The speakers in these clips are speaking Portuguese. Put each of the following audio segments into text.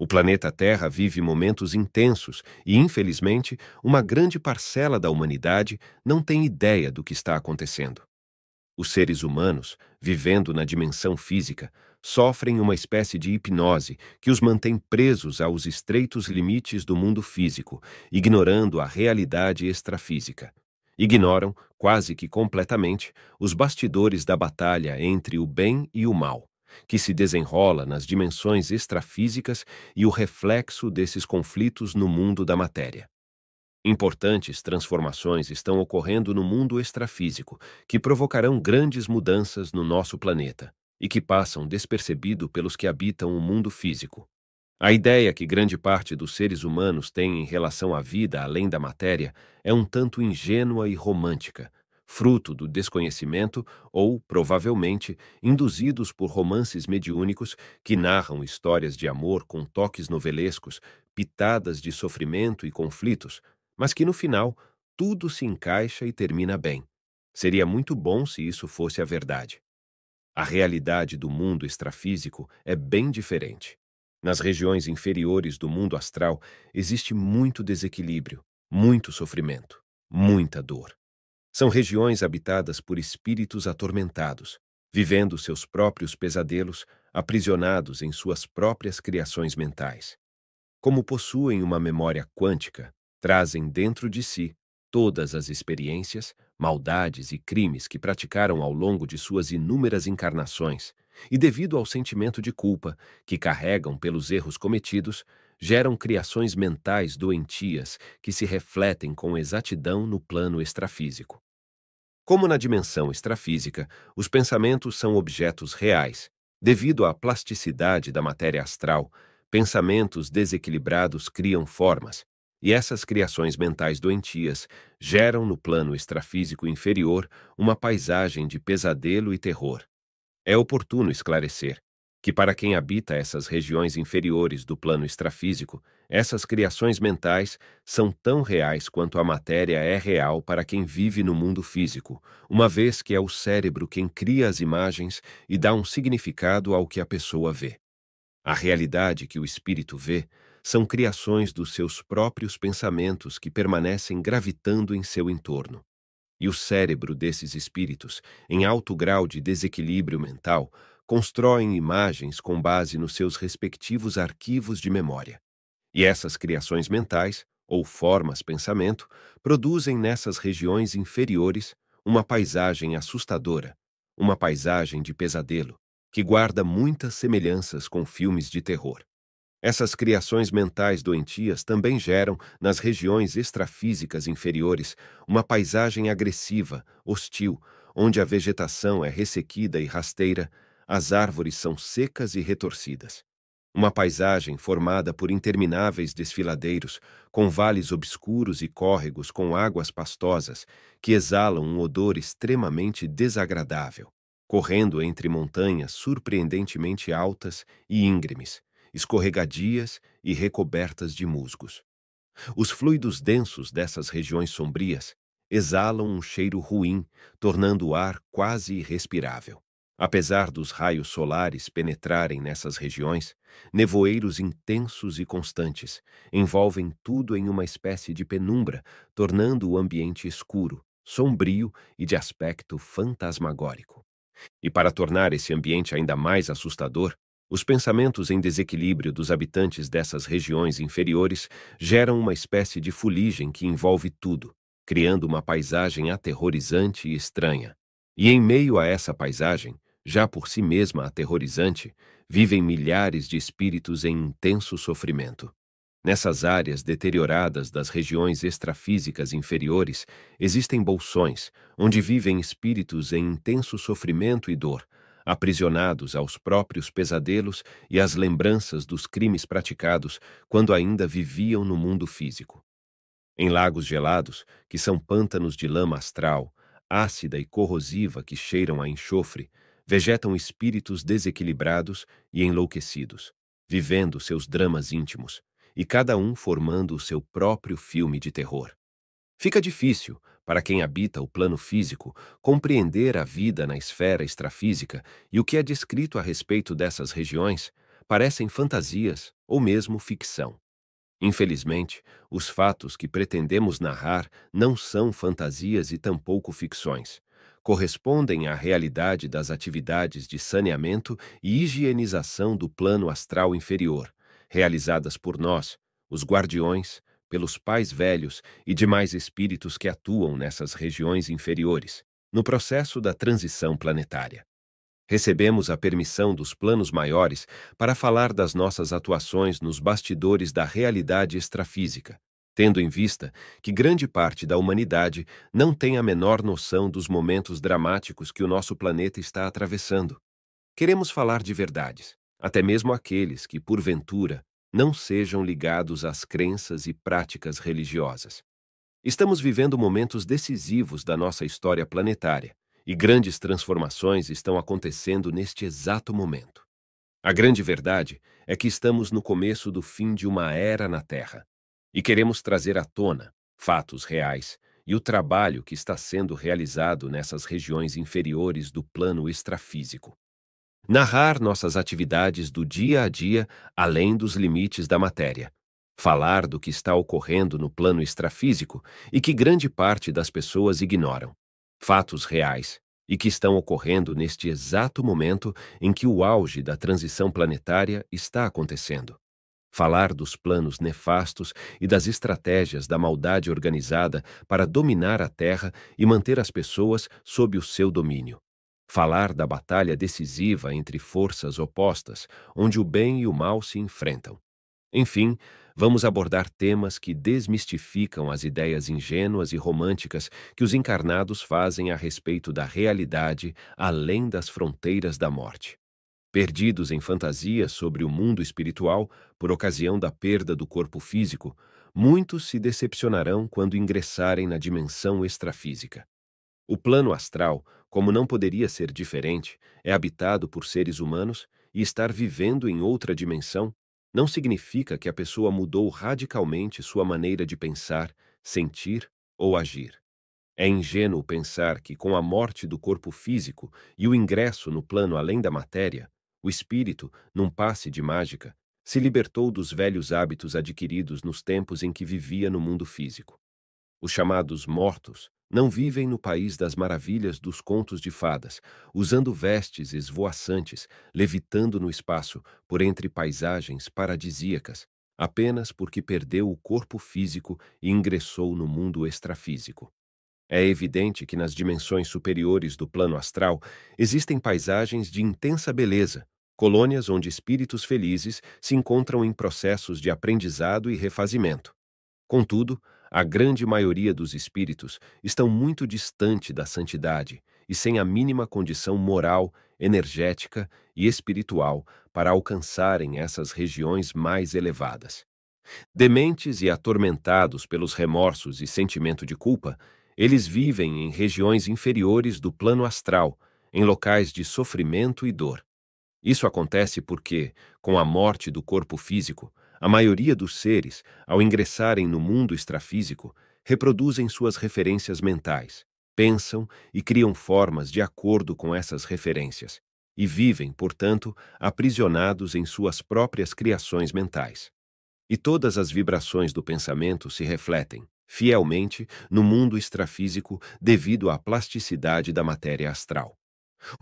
O planeta Terra vive momentos intensos e, infelizmente, uma grande parcela da humanidade não tem ideia do que está acontecendo. Os seres humanos, vivendo na dimensão física, sofrem uma espécie de hipnose que os mantém presos aos estreitos limites do mundo físico, ignorando a realidade extrafísica. Ignoram, quase que completamente, os bastidores da batalha entre o bem e o mal que se desenrola nas dimensões extrafísicas e o reflexo desses conflitos no mundo da matéria. Importantes transformações estão ocorrendo no mundo extrafísico, que provocarão grandes mudanças no nosso planeta e que passam despercebido pelos que habitam o mundo físico. A ideia que grande parte dos seres humanos tem em relação à vida além da matéria é um tanto ingênua e romântica, fruto do desconhecimento ou, provavelmente, induzidos por romances mediúnicos que narram histórias de amor com toques novelescos, pitadas de sofrimento e conflitos, mas que no final tudo se encaixa e termina bem. Seria muito bom se isso fosse a verdade. A realidade do mundo extrafísico é bem diferente. Nas regiões inferiores do mundo astral existe muito desequilíbrio, muito sofrimento, muita dor. São regiões habitadas por espíritos atormentados, vivendo seus próprios pesadelos, aprisionados em suas próprias criações mentais. Como possuem uma memória quântica, trazem dentro de si todas as experiências, maldades e crimes que praticaram ao longo de suas inúmeras encarnações, e devido ao sentimento de culpa que carregam pelos erros cometidos, geram criações mentais doentias que se refletem com exatidão no plano extrafísico. Como na dimensão extrafísica, os pensamentos são objetos reais. Devido à plasticidade da matéria astral, pensamentos desequilibrados criam formas, e essas criações mentais doentias geram no plano extrafísico inferior uma paisagem de pesadelo e terror. É oportuno esclarecer que para quem habita essas regiões inferiores do plano extrafísico, essas criações mentais são tão reais quanto a matéria é real para quem vive no mundo físico, uma vez que é o cérebro quem cria as imagens e dá um significado ao que a pessoa vê. A realidade que o espírito vê são criações dos seus próprios pensamentos que permanecem gravitando em seu entorno. E o cérebro desses espíritos, em alto grau de desequilíbrio mental, constroem imagens com base nos seus respectivos arquivos de memória. E essas criações mentais, ou formas pensamento, produzem nessas regiões inferiores uma paisagem assustadora, uma paisagem de pesadelo, que guarda muitas semelhanças com filmes de terror. Essas criações mentais doentias também geram, nas regiões extrafísicas inferiores, uma paisagem agressiva, hostil, onde a vegetação é ressequida e rasteira, as árvores são secas e retorcidas. Uma paisagem formada por intermináveis desfiladeiros, com vales obscuros e córregos com águas pastosas, que exalam um odor extremamente desagradável, correndo entre montanhas surpreendentemente altas e íngremes, escorregadias e recobertas de musgos. Os fluidos densos dessas regiões sombrias exalam um cheiro ruim, tornando o ar quase irrespirável. Apesar dos raios solares penetrarem nessas regiões, nevoeiros intensos e constantes envolvem tudo em uma espécie de penumbra, tornando o ambiente escuro, sombrio e de aspecto fantasmagórico. E para tornar esse ambiente ainda mais assustador, os pensamentos em desequilíbrio dos habitantes dessas regiões inferiores geram uma espécie de fuligem que envolve tudo, criando uma paisagem aterrorizante e estranha. E em meio a essa paisagem, já por si mesma aterrorizante, vivem milhares de espíritos em intenso sofrimento. Nessas áreas deterioradas das regiões extrafísicas inferiores, existem bolsões, onde vivem espíritos em intenso sofrimento e dor, aprisionados aos próprios pesadelos e às lembranças dos crimes praticados quando ainda viviam no mundo físico. Em lagos gelados, que são pântanos de lama astral, ácida e corrosiva que cheiram a enxofre, vegetam espíritos desequilibrados e enlouquecidos, vivendo seus dramas íntimos, e cada um formando o seu próprio filme de terror. Fica difícil, para quem habita o plano físico, compreender a vida na esfera extrafísica e o que é descrito a respeito dessas regiões parecem fantasias ou mesmo ficção. Infelizmente, os fatos que pretendemos narrar não são fantasias e tampouco ficções. Correspondem à realidade das atividades de saneamento e higienização do plano astral inferior, realizadas por nós, os guardiões, pelos pais velhos e demais espíritos que atuam nessas regiões inferiores, no processo da transição planetária. Recebemos a permissão dos planos maiores para falar das nossas atuações nos bastidores da realidade extrafísica, tendo em vista que grande parte da humanidade não tem a menor noção dos momentos dramáticos que o nosso planeta está atravessando. Queremos falar de verdades, até mesmo aqueles que, porventura, não sejam ligados às crenças e práticas religiosas. Estamos vivendo momentos decisivos da nossa história planetária e grandes transformações estão acontecendo neste exato momento. A grande verdade é que estamos no começo do fim de uma era na Terra e queremos trazer à tona fatos reais e o trabalho que está sendo realizado nessas regiões inferiores do plano extrafísico. Narrar nossas atividades do dia a dia além dos limites da matéria. Falar do que está ocorrendo no plano extrafísico e que grande parte das pessoas ignoram fatos reais e que estão ocorrendo neste exato momento em que o auge da transição planetária está acontecendo. Falar dos planos nefastos e das estratégias da maldade organizada para dominar a Terra e manter as pessoas sob o seu domínio. Falar da batalha decisiva entre forças opostas, onde o bem e o mal se enfrentam. Enfim, vamos abordar temas que desmistificam as ideias ingênuas e românticas que os encarnados fazem a respeito da realidade além das fronteiras da morte. Perdidos em fantasias sobre o mundo espiritual por ocasião da perda do corpo físico, muitos se decepcionarão quando ingressarem na dimensão extrafísica. O plano astral, como não poderia ser diferente, é habitado por seres humanos e estar vivendo em outra dimensão não significa que a pessoa mudou radicalmente sua maneira de pensar, sentir ou agir. É ingênuo pensar que, com a morte do corpo físico e o ingresso no plano além da matéria, o espírito, num passe de mágica, se libertou dos velhos hábitos adquiridos nos tempos em que vivia no mundo físico. Os chamados mortos não vivem no país das maravilhas dos contos de fadas, usando vestes esvoaçantes, levitando no espaço por entre paisagens paradisíacas, apenas porque perdeu o corpo físico e ingressou no mundo extrafísico. É evidente que nas dimensões superiores do plano astral existem paisagens de intensa beleza, colônias onde espíritos felizes se encontram em processos de aprendizado e refazimento. Contudo, a grande maioria dos espíritos estão muito distante da santidade e sem a mínima condição moral, energética e espiritual para alcançarem essas regiões mais elevadas. Dementes e atormentados pelos remorsos e sentimento de culpa, eles vivem em regiões inferiores do plano astral, em locais de sofrimento e dor. Isso acontece porque, com a morte do corpo físico, a maioria dos seres, ao ingressarem no mundo extrafísico, reproduzem suas referências mentais, pensam e criam formas de acordo com essas referências, e vivem, portanto, aprisionados em suas próprias criações mentais. E todas as vibrações do pensamento se refletem, fielmente, no mundo extrafísico devido à plasticidade da matéria astral.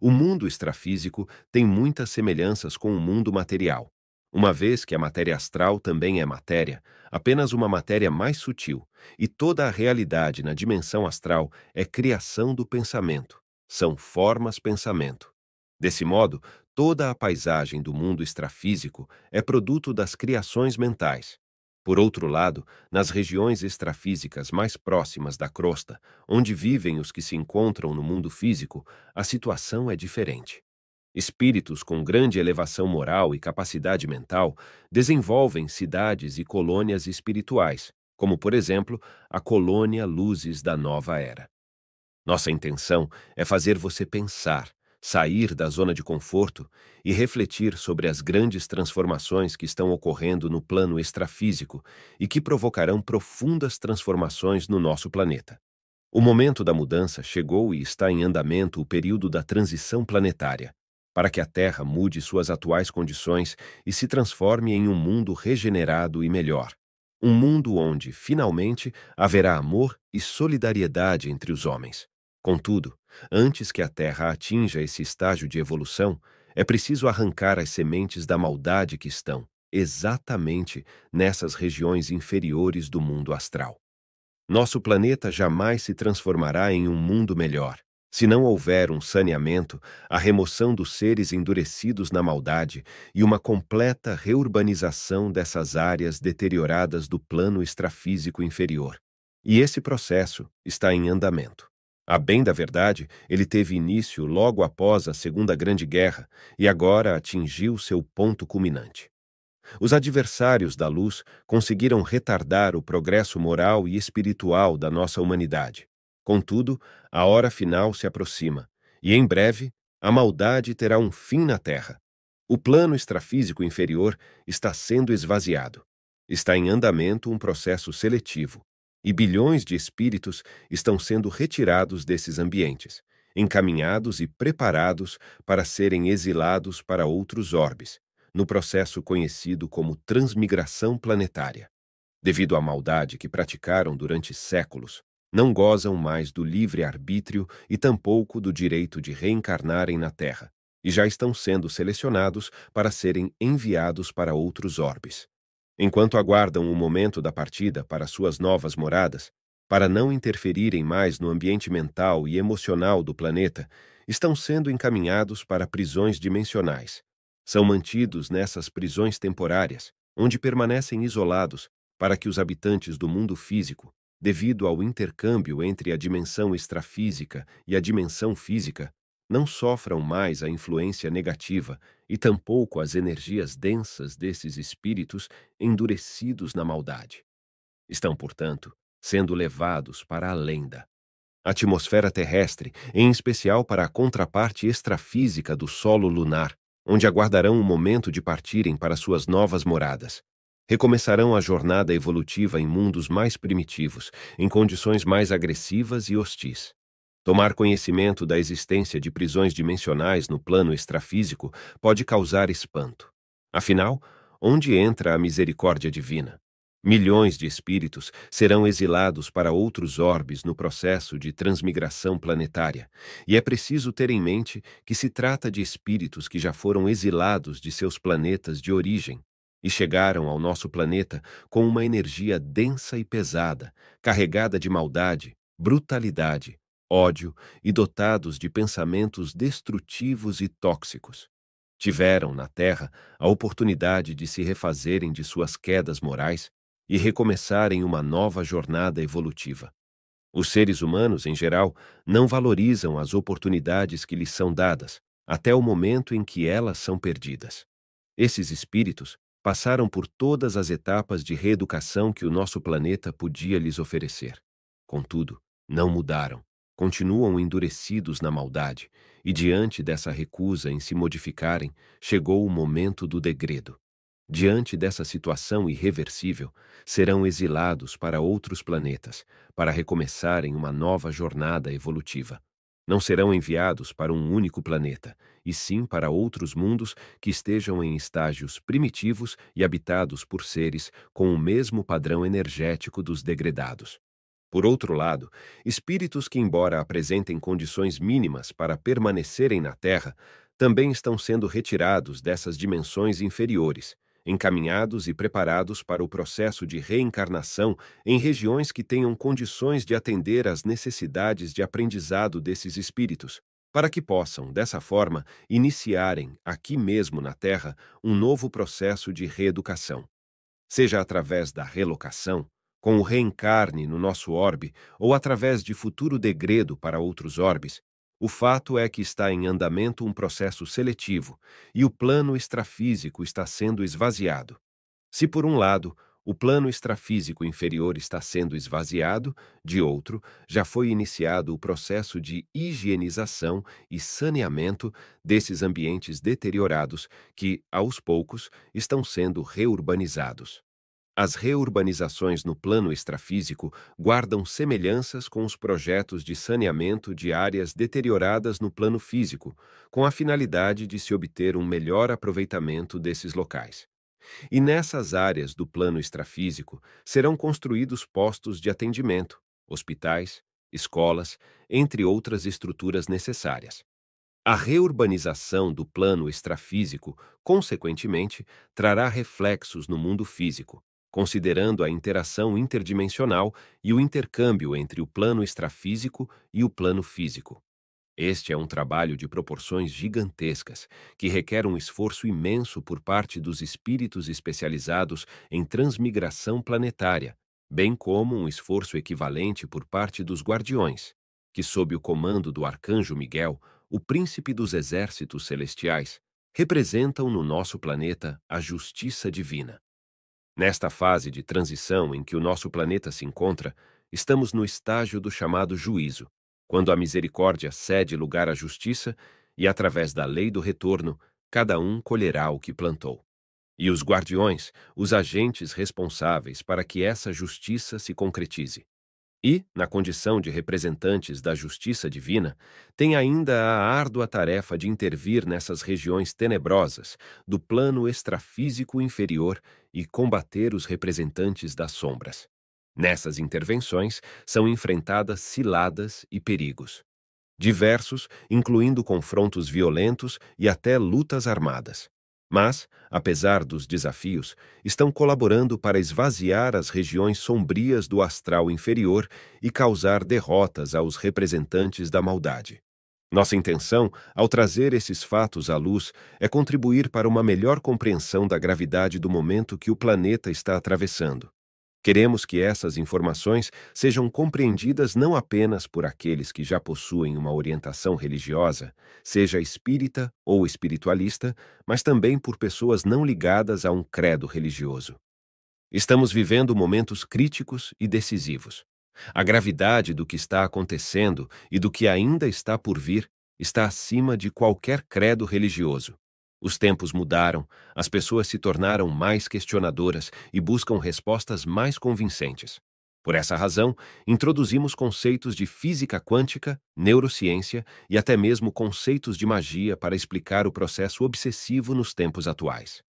O mundo extrafísico tem muitas semelhanças com o mundo material, uma vez que a matéria astral também é matéria, apenas uma matéria mais sutil, e toda a realidade na dimensão astral é criação do pensamento, são formas-pensamento. Desse modo, toda a paisagem do mundo extrafísico é produto das criações mentais. Por outro lado, nas regiões extrafísicas mais próximas da crosta, onde vivem os que se encontram no mundo físico, a situação é diferente. Espíritos com grande elevação moral e capacidade mental desenvolvem cidades e colônias espirituais, como, por exemplo, a colônia Luzes da Nova Era. Nossa intenção é fazer você pensar, sair da zona de conforto e refletir sobre as grandes transformações que estão ocorrendo no plano extrafísico e que provocarão profundas transformações no nosso planeta. O momento da mudança chegou e está em andamento o período da transição planetária, para que a Terra mude suas atuais condições e se transforme em um mundo regenerado e melhor. Um mundo onde, finalmente, haverá amor e solidariedade entre os homens. Contudo, antes que a Terra atinja esse estágio de evolução, é preciso arrancar as sementes da maldade que estão, exatamente, nessas regiões inferiores do mundo astral. Nosso planeta jamais se transformará em um mundo melhor se não houver um saneamento, a remoção dos seres endurecidos na maldade e uma completa reurbanização dessas áreas deterioradas do plano extrafísico inferior. E esse processo está em andamento. A bem da verdade, ele teve início logo após a Segunda Grande Guerra e agora atingiu seu ponto culminante. Os adversários da luz conseguiram retardar o progresso moral e espiritual da nossa humanidade. Contudo, a hora final se aproxima, e em breve a maldade terá um fim na Terra. O plano extrafísico inferior está sendo esvaziado. Está em andamento um processo seletivo, e bilhões de espíritos estão sendo retirados desses ambientes, encaminhados e preparados para serem exilados para outros orbes, no processo conhecido como transmigração planetária. Devido à maldade que praticaram durante séculos, não gozam mais do livre-arbítrio e tampouco do direito de reencarnarem na Terra, e já estão sendo selecionados para serem enviados para outros orbes. Enquanto aguardam o momento da partida para suas novas moradas, para não interferirem mais no ambiente mental e emocional do planeta, estão sendo encaminhados para prisões dimensionais. São mantidos nessas prisões temporárias, onde permanecem isolados para que os habitantes do mundo físico devido ao intercâmbio entre a dimensão extrafísica e a dimensão física, não sofram mais a influência negativa e tampouco as energias densas desses espíritos endurecidos na maldade. Estão, portanto, sendo levados para a lenda. Atmosfera terrestre, em especial para a contraparte extrafísica do solo lunar, onde aguardarão o momento de partirem para suas novas moradas recomeçarão a jornada evolutiva em mundos mais primitivos, em condições mais agressivas e hostis. Tomar conhecimento da existência de prisões dimensionais no plano extrafísico pode causar espanto. Afinal, onde entra a misericórdia divina? Milhões de espíritos serão exilados para outros orbes no processo de transmigração planetária, e é preciso ter em mente que se trata de espíritos que já foram exilados de seus planetas de origem, e chegaram ao nosso planeta com uma energia densa e pesada, carregada de maldade, brutalidade, ódio e dotados de pensamentos destrutivos e tóxicos. Tiveram, na Terra, a oportunidade de se refazerem de suas quedas morais e recomeçarem uma nova jornada evolutiva. Os seres humanos, em geral, não valorizam as oportunidades que lhes são dadas, até o momento em que elas são perdidas. Esses espíritos passaram por todas as etapas de reeducação que o nosso planeta podia lhes oferecer. Contudo, não mudaram, continuam endurecidos na maldade, e diante dessa recusa em se modificarem, chegou o momento do degredo. Diante dessa situação irreversível, serão exilados para outros planetas, para recomeçarem uma nova jornada evolutiva. Não serão enviados para um único planeta, e sim para outros mundos que estejam em estágios primitivos e habitados por seres com o mesmo padrão energético dos degredados. Por outro lado, espíritos que, embora apresentem condições mínimas para permanecerem na Terra, também estão sendo retirados dessas dimensões inferiores encaminhados e preparados para o processo de reencarnação em regiões que tenham condições de atender às necessidades de aprendizado desses espíritos, para que possam, dessa forma, iniciarem, aqui mesmo na Terra, um novo processo de reeducação. Seja através da relocação, com o reencarne no nosso orbe, ou através de futuro degredo para outros orbes, o fato é que está em andamento um processo seletivo e o plano extrafísico está sendo esvaziado. Se, por um lado, o plano extrafísico inferior está sendo esvaziado, de outro, já foi iniciado o processo de higienização e saneamento desses ambientes deteriorados que, aos poucos, estão sendo reurbanizados. As reurbanizações no plano extrafísico guardam semelhanças com os projetos de saneamento de áreas deterioradas no plano físico, com a finalidade de se obter um melhor aproveitamento desses locais. E nessas áreas do plano extrafísico serão construídos postos de atendimento, hospitais, escolas, entre outras estruturas necessárias. A reurbanização do plano extrafísico, consequentemente, trará reflexos no mundo físico, considerando a interação interdimensional e o intercâmbio entre o plano extrafísico e o plano físico. Este é um trabalho de proporções gigantescas, que requer um esforço imenso por parte dos espíritos especializados em transmigração planetária, bem como um esforço equivalente por parte dos guardiões, que, sob o comando do arcanjo Miguel, o príncipe dos exércitos celestiais, representam no nosso planeta a justiça divina. Nesta fase de transição em que o nosso planeta se encontra, estamos no estágio do chamado juízo, quando a misericórdia cede lugar à justiça e, através da lei do retorno, cada um colherá o que plantou. E os guardiões, os agentes responsáveis para que essa justiça se concretize. E, na condição de representantes da justiça divina, tem ainda a árdua tarefa de intervir nessas regiões tenebrosas do plano extrafísico inferior e combater os representantes das sombras. Nessas intervenções são enfrentadas ciladas e perigos. Diversos, incluindo confrontos violentos e até lutas armadas. Mas, apesar dos desafios, estão colaborando para esvaziar as regiões sombrias do astral inferior e causar derrotas aos representantes da maldade. Nossa intenção, ao trazer esses fatos à luz, é contribuir para uma melhor compreensão da gravidade do momento que o planeta está atravessando. Queremos que essas informações sejam compreendidas não apenas por aqueles que já possuem uma orientação religiosa, seja espírita ou espiritualista, mas também por pessoas não ligadas a um credo religioso. Estamos vivendo momentos críticos e decisivos. A gravidade do que está acontecendo e do que ainda está por vir está acima de qualquer credo religioso. Os tempos mudaram, as pessoas se tornaram mais questionadoras e buscam respostas mais convincentes. Por essa razão, introduzimos conceitos de física quântica, neurociência e até mesmo conceitos de magia para explicar o processo obsessivo nos tempos atuais.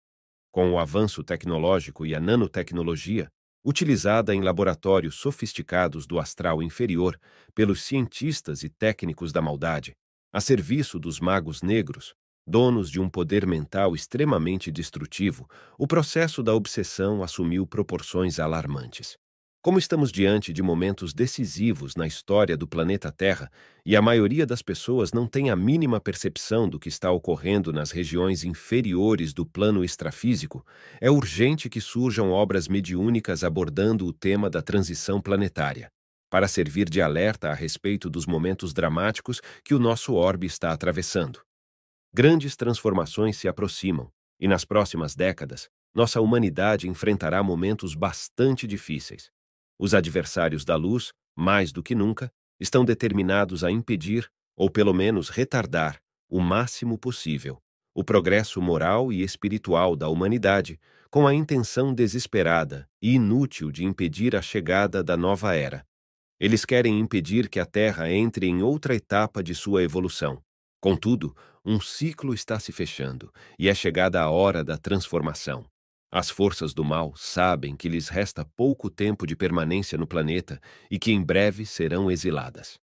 Com o avanço tecnológico e a nanotecnologia, utilizada em laboratórios sofisticados do astral inferior pelos cientistas e técnicos da maldade, a serviço dos magos negros, donos de um poder mental extremamente destrutivo, o processo da obsessão assumiu proporções alarmantes. Como estamos diante de momentos decisivos na história do planeta Terra e a maioria das pessoas não tem a mínima percepção do que está ocorrendo nas regiões inferiores do plano extrafísico, é urgente que surjam obras mediúnicas abordando o tema da transição planetária, para servir de alerta a respeito dos momentos dramáticos que o nosso orbe está atravessando. Grandes transformações se aproximam, e nas próximas décadas, nossa humanidade enfrentará momentos bastante difíceis. Os adversários da luz, mais do que nunca, estão determinados a impedir, ou pelo menos retardar, o máximo possível, o progresso moral e espiritual da humanidade, com a intenção desesperada e inútil de impedir a chegada da nova era. Eles querem impedir que a Terra entre em outra etapa de sua evolução. Contudo, um ciclo está se fechando e é chegada a hora da transformação. As forças do mal sabem que lhes resta pouco tempo de permanência no planeta e que em breve serão exiladas.